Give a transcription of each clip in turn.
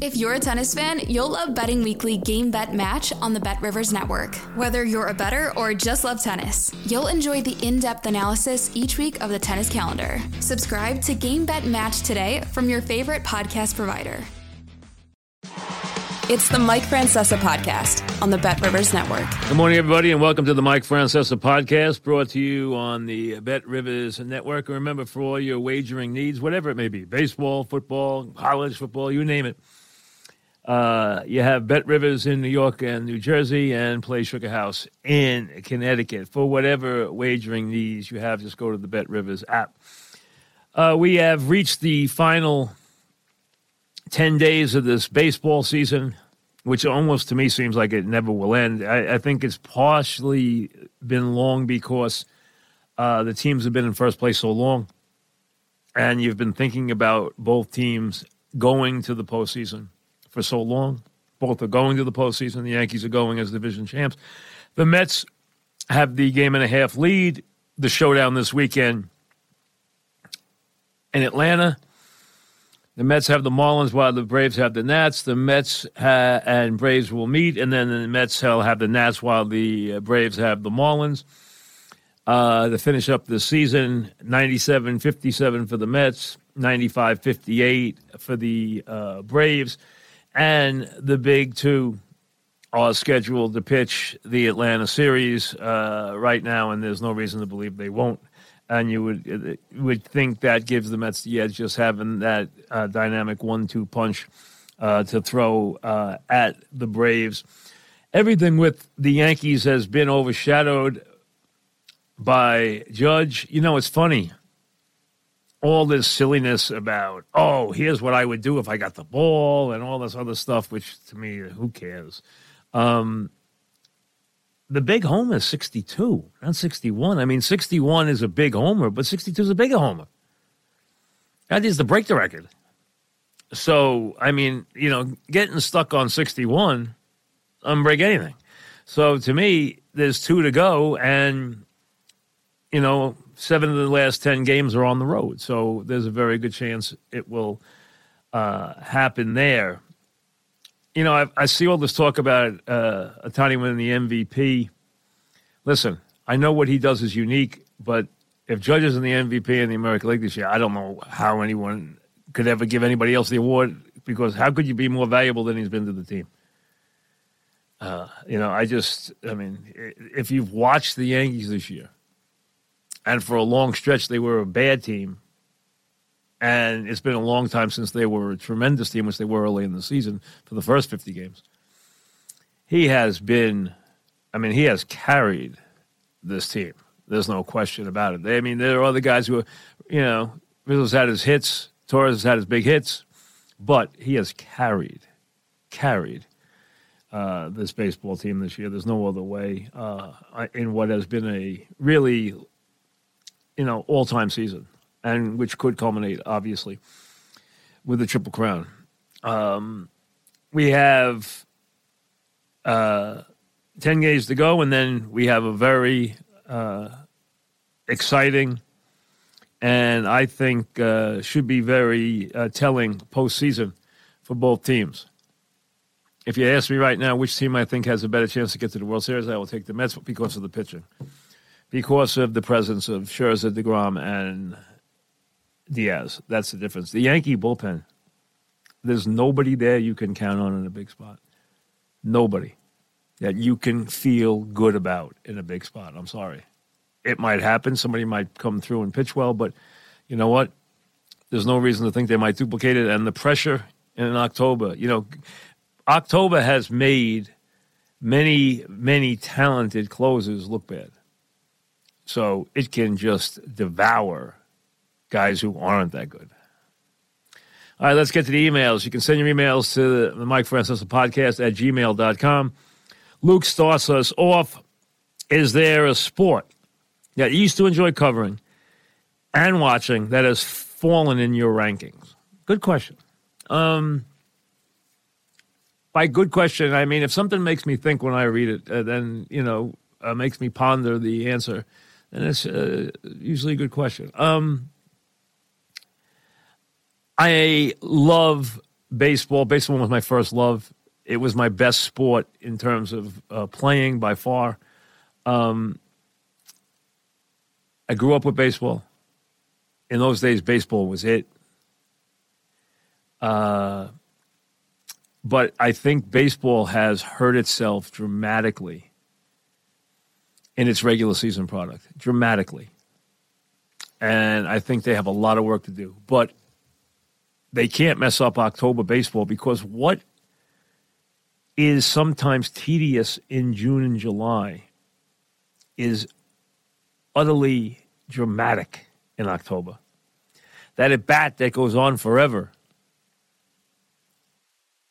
If you're a tennis fan, you'll love Betting Weekly Game Bet Match on the Bet Rivers Network. Whether you're a better or just love tennis, you'll enjoy the in depth analysis each week of the tennis calendar. Subscribe to Game Bet Match today from your favorite podcast provider. It's the Mike Francesa podcast on the Bet Rivers Network. Good morning, everybody, and welcome to the Mike Francesa podcast brought to you on the Bet Rivers Network. And remember, for all your wagering needs, whatever it may be baseball, football, college football, you name it uh, you have Bet Rivers in New York and New Jersey, and Play Sugar House in Connecticut. For whatever wagering needs you have, just go to the Bet Rivers app. Uh, we have reached the final 10 days of this baseball season, which almost to me seems like it never will end. I, I think it's partially been long because uh, the teams have been in first place so long, and you've been thinking about both teams going to the postseason for so long. Both are going to the postseason. The Yankees are going as division champs. The Mets have the game and a half lead. The showdown this weekend in Atlanta. The Mets have the Marlins while the Braves have the Nats. The Mets ha- and Braves will meet, and then the Mets will have the Nats while the uh, Braves have the Marlins. Uh, to finish up the season, 97 57 for the Mets, 95 58 for the uh, Braves and the big two are scheduled to pitch the Atlanta series uh, right now, and there's no reason to believe they won't. And you would uh, would think that gives the Mets the edge just having that uh, dynamic one-two punch uh, to throw uh, at the Braves. Everything with the Yankees has been overshadowed by Judge. You know, it's funny all this silliness about, oh, here's what I would do if I got the ball and all this other stuff, which to me, who cares? Um, the big homer is 62, not 61. I mean, 61 is a big homer, but 62 is a bigger homer. That is to break the record. So, I mean, you know, getting stuck on 61 doesn't break anything. So to me, there's two to go, and, you know, seven of the last 10 games are on the road. So there's a very good chance it will uh, happen there. You know, I, I, see all this talk about uh, Ohtani winning the MVP. Listen, I know what he does is unique, but if Judge in the MVP in the American League this year, I don't know how anyone could ever give anybody else the award because how could you be more valuable than he's been to the team? Uh, you know, I just, I mean, if you've watched the Yankees this year, and for a long stretch they were a bad team. And it's been a long time since they were a tremendous team, which they were early in the season for the first 50 games. He has been, I mean, he has carried this team. There's no question about it. They, I mean, there are other guys who, are, you know, Rizzo's had his hits, Torres has had his big hits, but he has carried, carried uh, this baseball team this year. There's no other way uh, in what has been a really you know, all time season, and which could culminate, obviously, with the Triple Crown. Um, we have uh, 10 games to go, and then we have a very uh, exciting and I think uh, should be very uh, telling postseason for both teams. If you ask me right now which team I think has a better chance to get to the World Series, I will take the Mets because of the pitching because of the presence of Scherzer, DeGrom, and Diaz. That's the difference. The Yankee bullpen, there's nobody there you can count on in a big spot. Nobody that you can feel good about in a big spot. I'm sorry. It might happen. Somebody might come through and pitch well, but you know what? There's no reason to think they might duplicate it. And the pressure in October, you know, October has made many, many talented closers look bad. So it can just devour guys who aren't that good. All right, let's get to the emails. You can send your emails to the Mike Francesa podcast at gmail.com. Luke starts us off. Is there a sport that you used to enjoy covering and watching that has fallen in your rankings? Good question. Um, by good question, I mean if something makes me think when I read it, uh, then you know uh, makes me ponder the answer, then it's uh, usually a good question. Um, I love baseball. Baseball was my first love. It was my best sport in terms of uh, playing by far. Um, I grew up with baseball. In those days, baseball was it. Uh, but I think baseball has hurt itself dramatically in its regular season product, dramatically. And I think they have a lot of work to do. But they can't mess up October baseball because what is sometimes tedious in June and July is utterly dramatic in October. That at bat that goes on forever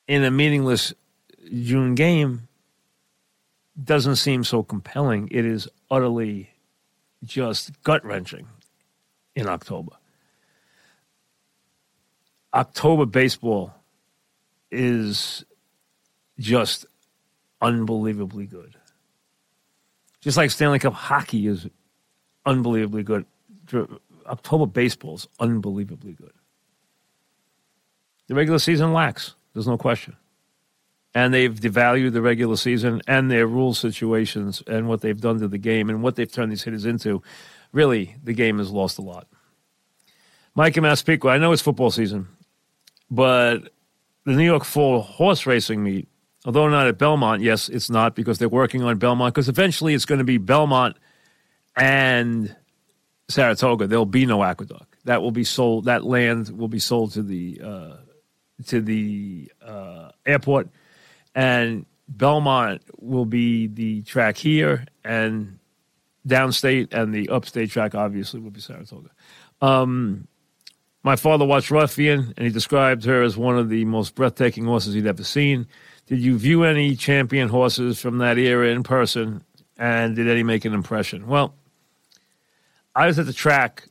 in a meaningless June game doesn't seem so compelling. It is utterly just gut wrenching in October. October baseball is just unbelievably good. Just like Stanley Cup hockey is unbelievably good. October baseball is unbelievably good. The regular season lacks. There's no question. And they've devalued the regular season and their rule situations and what they've done to the game and what they've turned these hitters into. Really, the game has lost a lot. Mike and Massapequa, I know it's football season, but the New York Fall horse racing meet, although not at Belmont, yes, it's not because they're working on Belmont, because eventually it's going to be Belmont and Saratoga. There'll be no aqueduct. That will be sold. That land will be sold to the uh, to the uh, airport, and Belmont will be the track here, and downstate and the upstate track obviously will be Saratoga. Um, my father watched Ruffian, and he described her as one of the most breathtaking horses he'd ever seen. Did you view any champion horses from that era in person, and did any make an impression? Well, I was at the track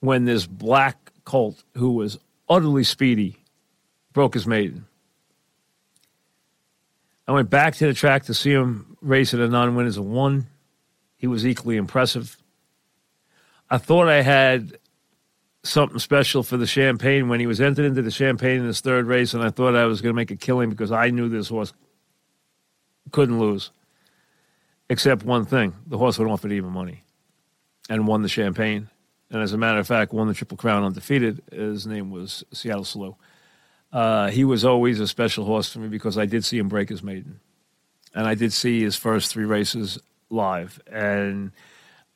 when this black colt, who was utterly speedy, broke his maiden. I went back to the track to see him race at a non winners of one. He was equally impressive. I thought I had something special for the Champagne when he was entered into the Champagne in his third race, and I thought I was going to make a killing because I knew this horse couldn't lose. Except one thing the horse went off at even money and won the Champagne. And as a matter of fact, won the Triple Crown undefeated. His name was Seattle Slew. Uh, he was always a special horse for me because I did see him break his maiden. And I did see his first three races live. And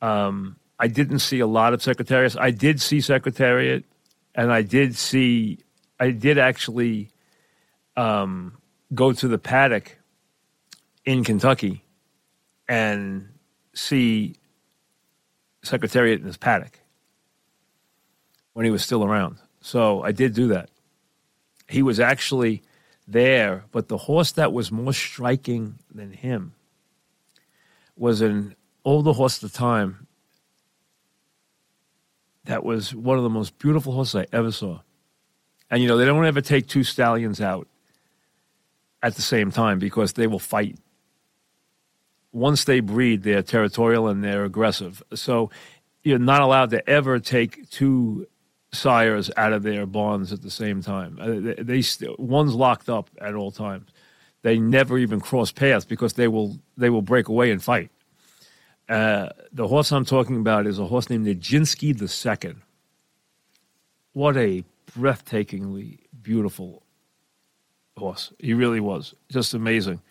um, I didn't see a lot of Secretariats. I did see Secretariat, and I did see, I did actually um, go to the paddock in Kentucky and see Secretariat in his paddock when he was still around. So I did do that. He was actually there, but the horse that was more striking than him was an older horse at the time that was one of the most beautiful horses I ever saw. And you know, they don't ever take two stallions out at the same time because they will fight. Once they breed, they're territorial and they're aggressive. So you're not allowed to ever take two sires out of their bonds at the same time. Uh, they, they one's locked up at all times. They never even cross paths because they will they will break away and fight. Uh, the horse I'm talking about is a horse named Nijinsky II. What a breathtakingly beautiful horse. He really was. Just amazing.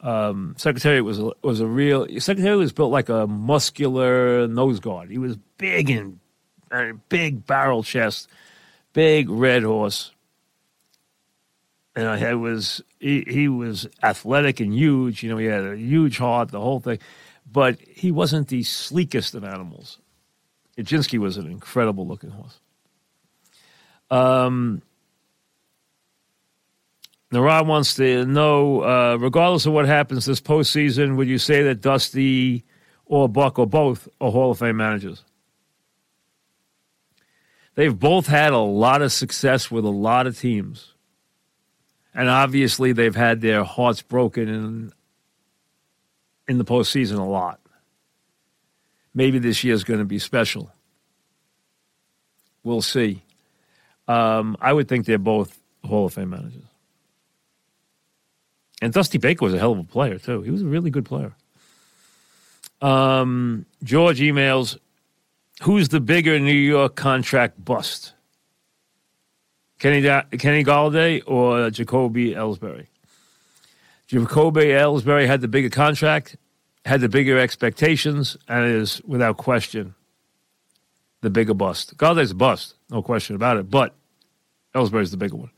Um, Secretariat was a, was a real Secretary was built like a muscular nose guard. He was big and uh, big barrel chest, big red horse. And I had was he, he was athletic and huge. You know, he had a huge heart, the whole thing but he wasn't the sleekest of animals. Nijinsky was an incredible looking horse. Um, Narad wants to know, uh, regardless of what happens this postseason, would you say that Dusty or Buck or both are Hall of Fame managers? They've both had a lot of success with a lot of teams. And obviously, they've had their hearts broken in, in the postseason a lot. Maybe this year is going to be special. We'll see. Um, I would think they're both Hall of Fame managers. And Dusty Baker was a hell of a player, too. He was a really good player. Um, George emails Who's the bigger New York contract bust? Kenny, Kenny Golladay or Jacoby Ellsbury? Jacoby Ellsbury had the bigger contract, had the bigger expectations, and is without question the bigger bust. Golladay's a bust, no question about it, but Ellsbury's the bigger one.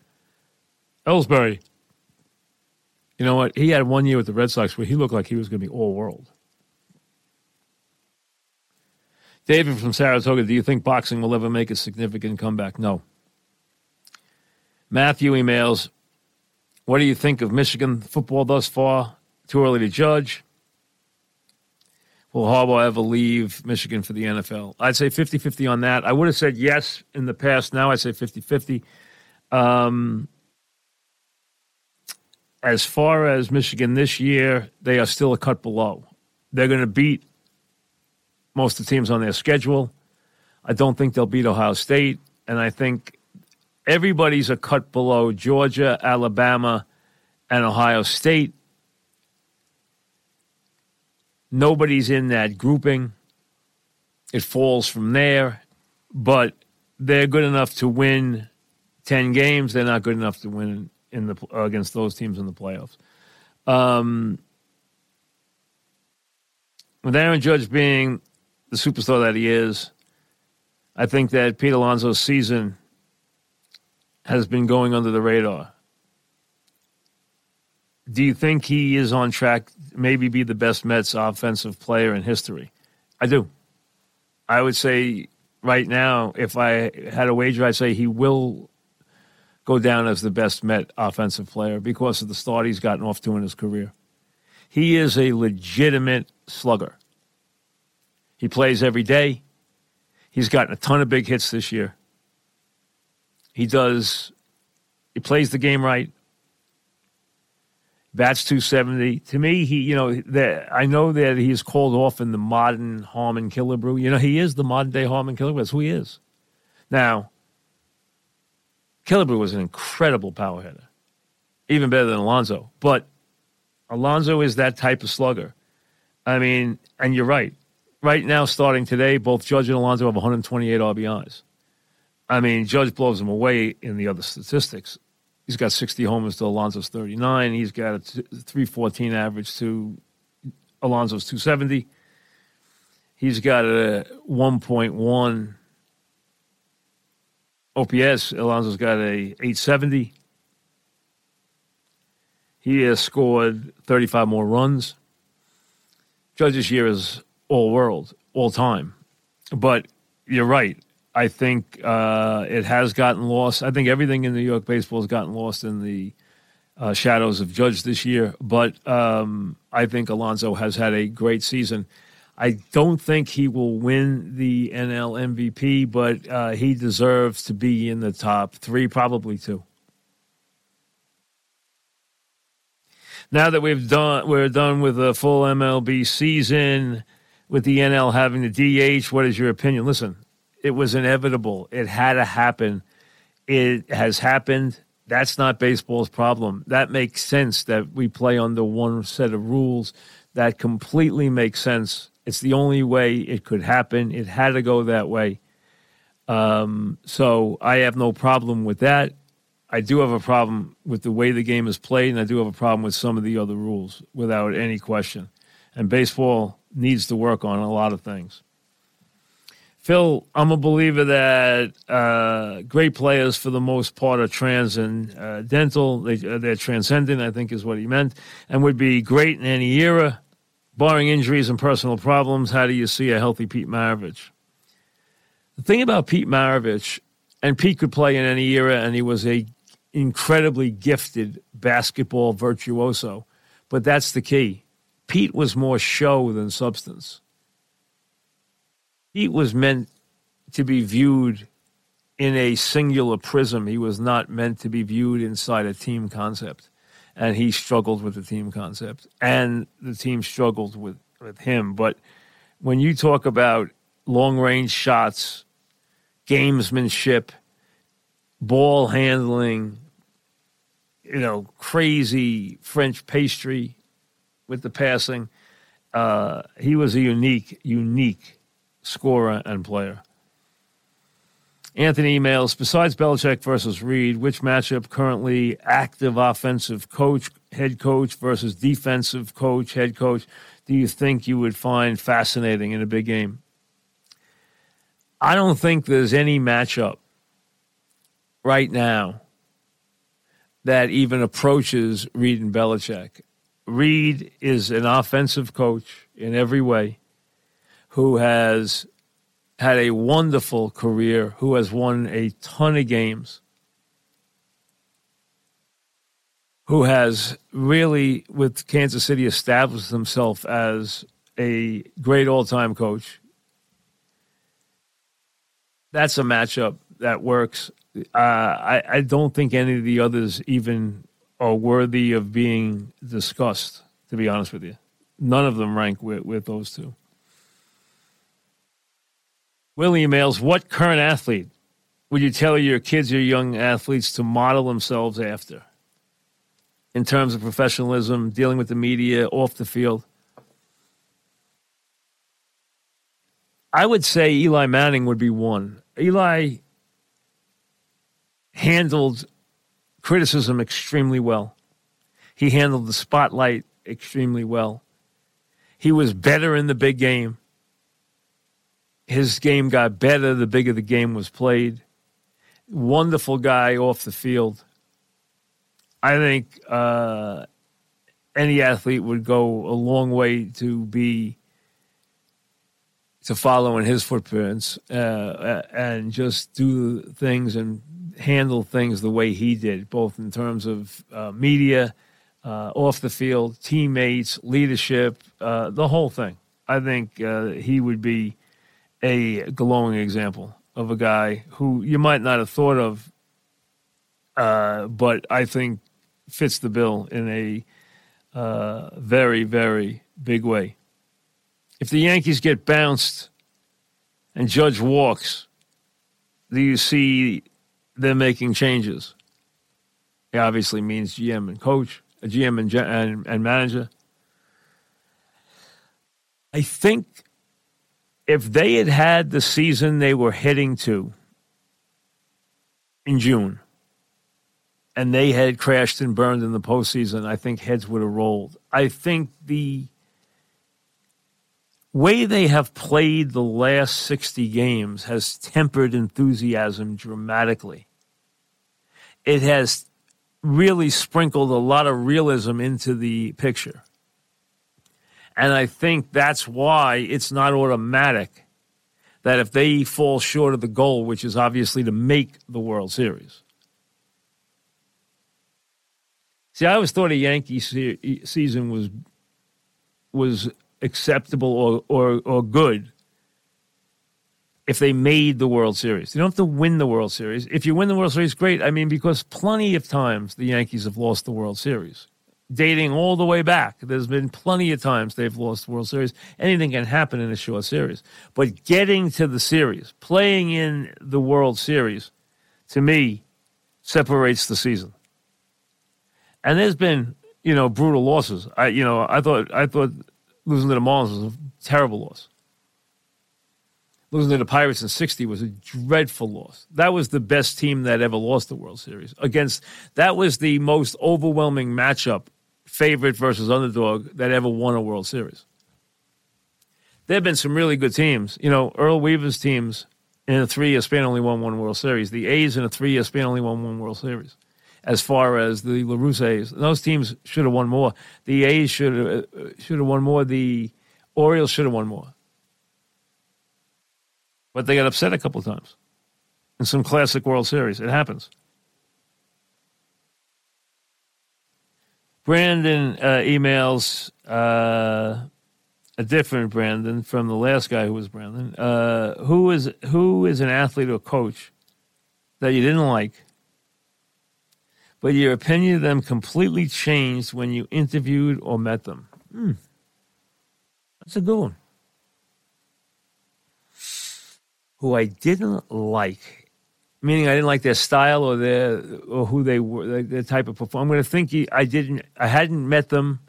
Ellsbury, you know what? He had one year with the Red Sox where he looked like he was going to be all world. David from Saratoga, do you think boxing will ever make a significant comeback? No. Matthew emails, what do you think of Michigan football thus far? Too early to judge. Will Harbaugh ever leave Michigan for the NFL? I'd say 50 50 on that. I would have said yes in the past. Now I say 50 50. Um, as far as Michigan this year, they are still a cut below. They're going to beat most of the teams on their schedule. I don't think they'll beat Ohio State, and I think everybody's a cut below Georgia, Alabama, and Ohio State. Nobody's in that grouping. It falls from there, but they're good enough to win 10 games. They're not good enough to win in the against those teams in the playoffs. Um, with Aaron Judge being the superstar that he is, I think that Pete Alonso's season has been going under the radar. Do you think he is on track, maybe be the best Mets offensive player in history? I do. I would say right now, if I had a wager, I'd say he will go down as the best Met offensive player because of the start he's gotten off to in his career. He is a legitimate slugger. He plays every day. He's gotten a ton of big hits this year. He does, he plays the game right. Bats 270. To me, he, you know, that I know that he is called in the modern Harmon Killebrew. You know, he is the modern day Harmon Killebrew. That's who he is. Now, Killebrew was an incredible power hitter, even better than Alonso. But Alonso is that type of slugger. I mean, and you're right right now, starting today, both Judge and Alonso have 128 RBIs. I mean, Judge blows them away in the other statistics. He's got 60 homers to Alonso's 39. He's got a 314 average to Alonso's 270. He's got a 1.1 OPS. Alonso's got a 870. He has scored 35 more runs. Judge's year is all world, all time. But you're right. I think uh, it has gotten lost. I think everything in New York baseball has gotten lost in the uh, shadows of Judge this year. But um, I think Alonso has had a great season. I don't think he will win the NL MVP, but uh, he deserves to be in the top three, probably two. Now that we've done, we're done with the full MLB season with the NL having the DH. What is your opinion? Listen, it was inevitable. It had to happen. It has happened. That's not baseball's problem. That makes sense that we play under one set of rules. That completely makes sense. It's the only way it could happen. It had to go that way. Um, so I have no problem with that. I do have a problem with the way the game is played, and I do have a problem with some of the other rules, without any question. And baseball needs to work on a lot of things. Phil, I'm a believer that uh, great players, for the most part, are transcendental. They, uh, they're transcendent, I think, is what he meant, and would be great in any era, barring injuries and personal problems. How do you see a healthy Pete Maravich? The thing about Pete Maravich, and Pete could play in any era, and he was a incredibly gifted basketball virtuoso, but that's the key. Pete was more show than substance. Pete was meant to be viewed in a singular prism. He was not meant to be viewed inside a team concept. And he struggled with the team concept. And the team struggled with, with him. But when you talk about long range shots, gamesmanship, ball handling, you know, crazy French pastry with the passing. Uh, he was a unique, unique scorer and player. Anthony emails, besides Belichick versus Reid, which matchup currently active offensive coach, head coach versus defensive coach, head coach, do you think you would find fascinating in a big game? I don't think there's any matchup right now that even approaches Reid and Belichick. Reid is an offensive coach in every way who has had a wonderful career, who has won a ton of games, who has really, with Kansas City, established himself as a great all time coach. That's a matchup that works. Uh, I, I don't think any of the others even are worthy of being discussed, to be honest with you. None of them rank with, with those two. Will emails, what current athlete would you tell your kids or young athletes to model themselves after in terms of professionalism, dealing with the media, off the field? I would say Eli Manning would be one. Eli handled criticism extremely well. He handled the spotlight extremely well. He was better in the big game. His game got better the bigger the game was played. Wonderful guy off the field. I think uh, any athlete would go a long way to be to follow in his footprints uh, and just do things and handle things the way he did, both in terms of uh, media, uh, off the field, teammates, leadership, uh, the whole thing. I think uh, he would be a glowing example of a guy who you might not have thought of, uh, but I think fits the bill in a uh, very, very big way. If the Yankees get bounced and Judge walks, do you see them making changes. It obviously means GM and coach, uh, GM and, and, and manager. I think if they had had the season they were heading to in June, and they had crashed and burned in the postseason, I think heads would have rolled. I think the way they have played the last 60 games has tempered enthusiasm dramatically. It has really sprinkled a lot of realism into the picture. And I think that's why it's not automatic that if they fall short of the goal, which is obviously to make the World Series. See, I always thought a Yankee se- season was was acceptable or, or, or good if they made the World Series. You don't have to win the World Series. If you win the World Series, great. I mean, because plenty of times the Yankees have lost the World Series. Dating all the way back, there's been plenty of times they've lost the World Series. Anything can happen in a short series. But getting to the series, playing in the World Series, to me, separates the season. And there's been, you know, brutal losses. I, you know, I thought, I thought losing to the Marlins was a terrible loss. Losing to the Pirates in 60 was a dreadful loss. That was the best team that ever lost the World Series. Against that was the most overwhelming matchup, favorite versus underdog that ever won a World Series. There have been some really good teams. You know, Earl Weaver's teams in a three year span only won one World Series. The A's in a three year span only won one World Series as far as the La Russa A's. Those teams should have won more. The A's should have, should have won more. The Orioles should have won more. But they got upset a couple times in some classic World Series. It happens. Brandon uh, emails uh, a different Brandon from the last guy who was Brandon. Uh, who is who is an athlete or coach that you didn't like, but your opinion of them completely changed when you interviewed or met them? Hmm. That's a good one. Who I didn't like meaning I didn't like their style or their or who they were, their type of performance. I'm going to think I didn't, I hadn't met them,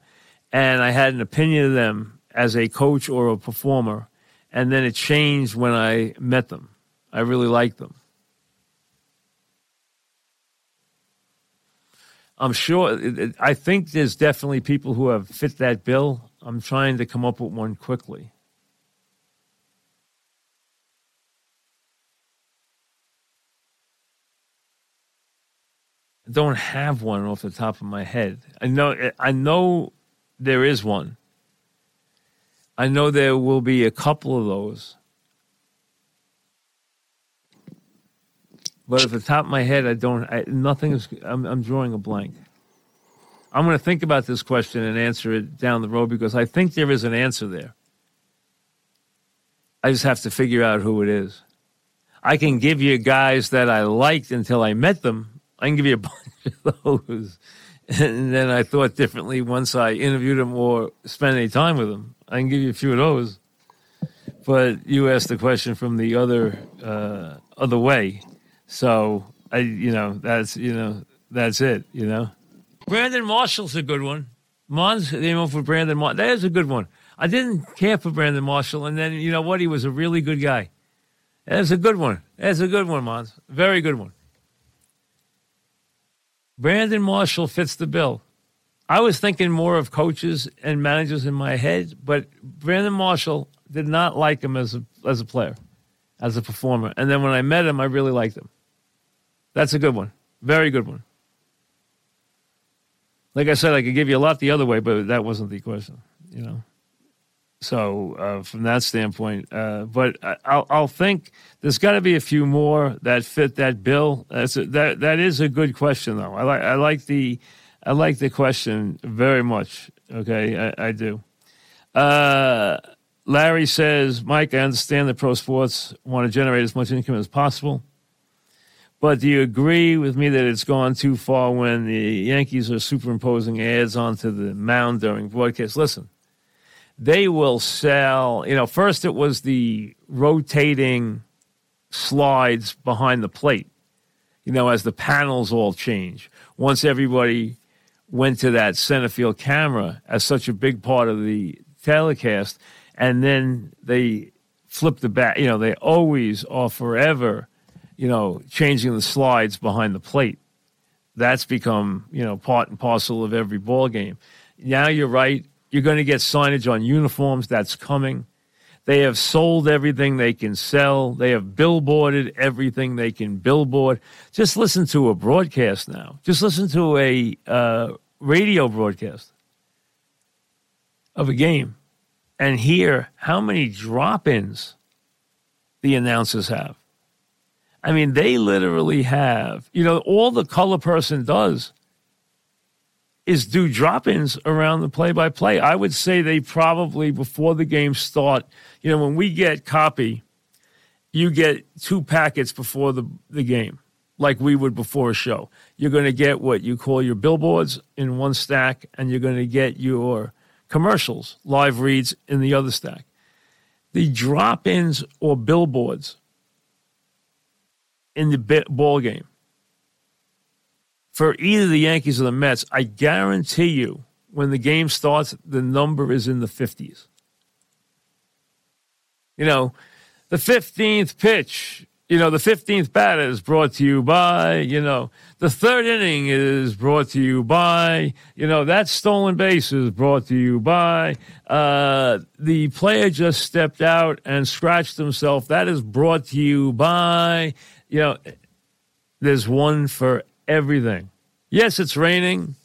and I had an opinion of them as a coach or a performer, and then it changed when I met them. I really liked them. I'm sure. I think there's definitely people who have fit that bill. I'm trying to come up with one quickly. I don't have one off the top of my head. I know I know there is one. I know there will be a couple of those. But at the top of my head, I don't. I, nothing is. I'm, I'm drawing a blank. I'm going to think about this question and answer it down the road because I think there is an answer there. I just have to figure out who it is. I can give you guys that I liked until I met them, I can give you a bunch of those. And then I thought differently once I interviewed them or spent any time with them. I can give you a few of those. But you asked the question from the other uh, other way, so I, you know, that's you know, that's it. You know, Brandon Marshall's a good one. Mons, they went for Brandon Marshall. That is a good one. I didn't care for Brandon Marshall, and then you know what? He was a really good guy. That's a good one. That's a good one, Mons. Very good one. Brandon Marshall fits the bill. I was thinking more of coaches and managers in my head, but Brandon Marshall did not like him as a as a player, as a performer. And then when I met him, I really liked him. That's a good one. Very good one. Like I said, I could give you a lot the other way, but that wasn't the question, you know. So uh, from that standpoint, uh, but I'll, I'll, think there's got to be a few more that fit that bill. That's a, that that is a good question though. I like I like the I like the question very much. Okay, I, I do. Uh, Larry says, Mike, I understand that pro sports want to generate as much income as possible. But do you agree with me that it's gone too far when the Yankees are superimposing ads onto the mound during broadcast? Listen, they will sell, you know, first it was the rotating slides behind the plate, you know, as the panels all change. Once everybody went to that center field camera as such a big part of the telecast, and then they flip the back, you know, they always are forever, you know, changing the slides behind the plate. That's become, you know, part and parcel of every ball game. Now you're right you're going to get signage on uniforms. That's coming. They have sold everything they can sell. They have billboarded everything they can billboard. Just listen to a broadcast now. Just listen to a uh, radio broadcast of a game and hear how many drop ins the announcers have. I mean, they literally have, you know, all the color person does is do drop ins around the play by play. I would say they probably, before the game start, you know, when we get copy, you get two packets before the, the game, like we would before a show. You're going to get what you call your billboards in one stack, and you're going to get your commercials, live reads in the other stack. The drop ins or billboards in the ball game for either the Yankees or the Mets, I guarantee you when the game starts, the number is in the 50s. You know, the 15th pitch, you know, the 15th batter is brought to you by, you know, the third inning is brought to you by, you know, that stolen base is brought to you by, uh, the player just stepped out and scratched himself. That is brought to you by, you know, there's one for everything. Yes, it's raining.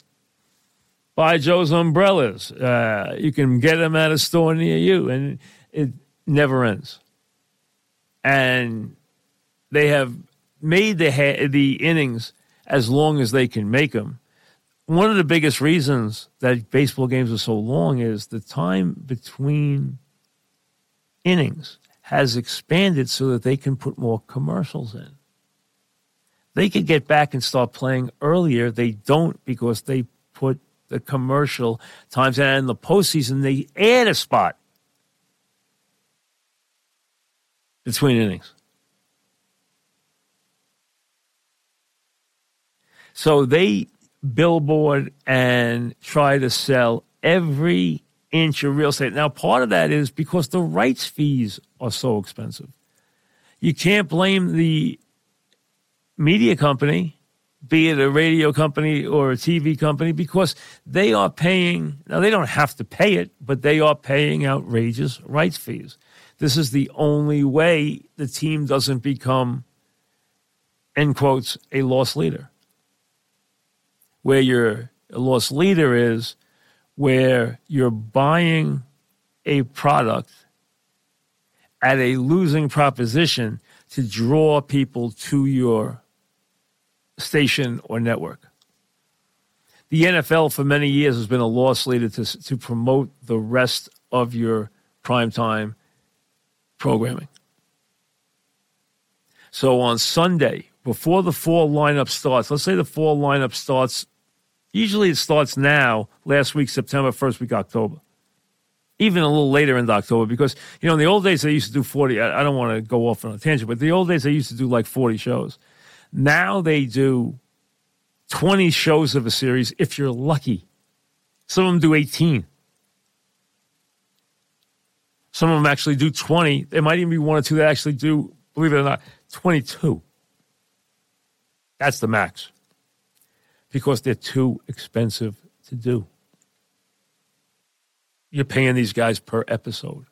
Buy Joe's umbrellas. Uh, you can get them at a store near you, and it never ends. And they have made the ha- the innings as long as they can make them. one of the biggest reasons that baseball games are so long is the time between innings has expanded so that they can put more commercials in. They could get back and start playing earlier. They don't because they put the commercial times and in the postseason they add a spot between innings. So they billboard and try to sell every inch of real estate. Now, part of that is because the rights fees are so expensive. You can't blame the media company, be it a radio company or a TV company, because they are paying, now they don't have to pay it, but they are paying outrageous rights fees. This is the only way the team doesn't become, end quotes, a lost leader where your lost leader is, where you're buying a product at a losing proposition to draw people to your station or network. The NFL for many years has been a loss leader to, to promote the rest of your primetime programming. So on Sunday, before the fall lineup starts, let's say the fall lineup starts Usually it starts now, last week, September, first week, October. Even a little later in October, because, you know, in the old days, they used to do 40. I, I don't want to go off on a tangent, but the old days, they used to do like 40 shows. Now they do 20 shows of a series if you're lucky. Some of them do 18. Some of them actually do 20. There might even be one or two that actually do, believe it or not, 22. That's the max because they're too expensive to do. You're paying these guys per episode.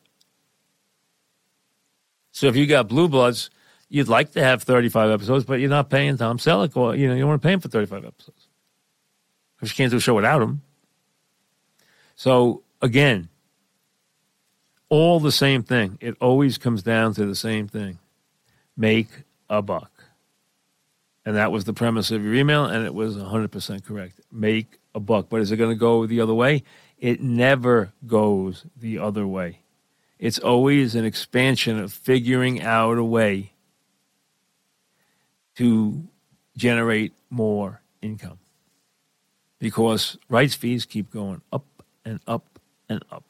So if you got blue bloods, you'd like to have 35 episodes, but you're not paying Tom Selleck or you know you don't want to pay him for 35 episodes because you can't do a show without him. So again, all the same thing. It always comes down to the same thing: make a buck. And that was the premise of your email, and it was 100% correct. Make a buck. But is it going to go the other way? It never goes the other way. It's always an expansion of figuring out a way to generate more income because rights fees keep going up and up and up.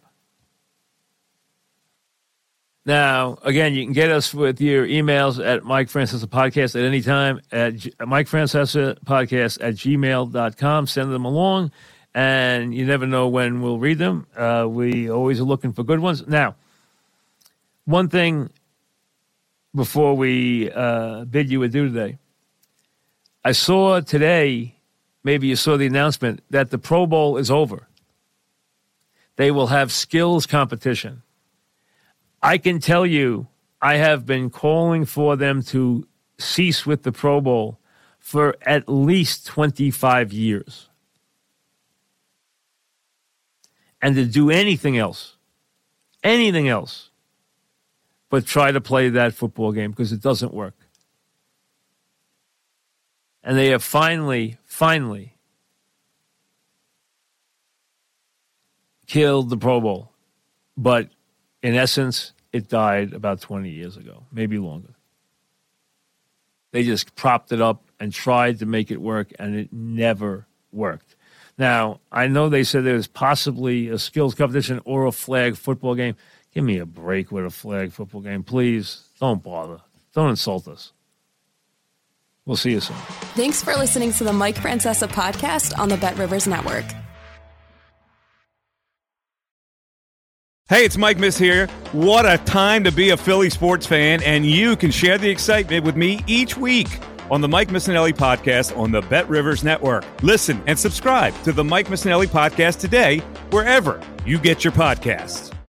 Now, again, you can get us with your emails at Mike Francesa Podcast at any time at G- Mike Francesa Podcast at gmail.com. Send them along, and you never know when we'll read them. Uh, we always are looking for good ones. Now, one thing before we uh, bid you adieu today, I saw today, maybe you saw the announcement, that the Pro Bowl is over. They will have skills competition I can tell you, I have been calling for them to cease with the Pro Bowl for at least 25 years. And to do anything else, anything else, but try to play that football game because it doesn't work. And they have finally, finally killed the Pro Bowl. But in essence, it died about 20 years ago, maybe longer. They just propped it up and tried to make it work, and it never worked. Now, I know they said there was possibly a skills competition or a flag football game. Give me a break with a flag football game, please. Don't bother. Don't insult us. We'll see you soon. Thanks for listening to the Mike Francesa podcast on the Bet Rivers Network. Hey, it's Mike Miss here. What a time to be a Philly sports fan, and you can share the excitement with me each week on the Mike Missanelli podcast on the Bet Rivers Network. Listen and subscribe to the Mike Missanelli podcast today, wherever you get your podcasts.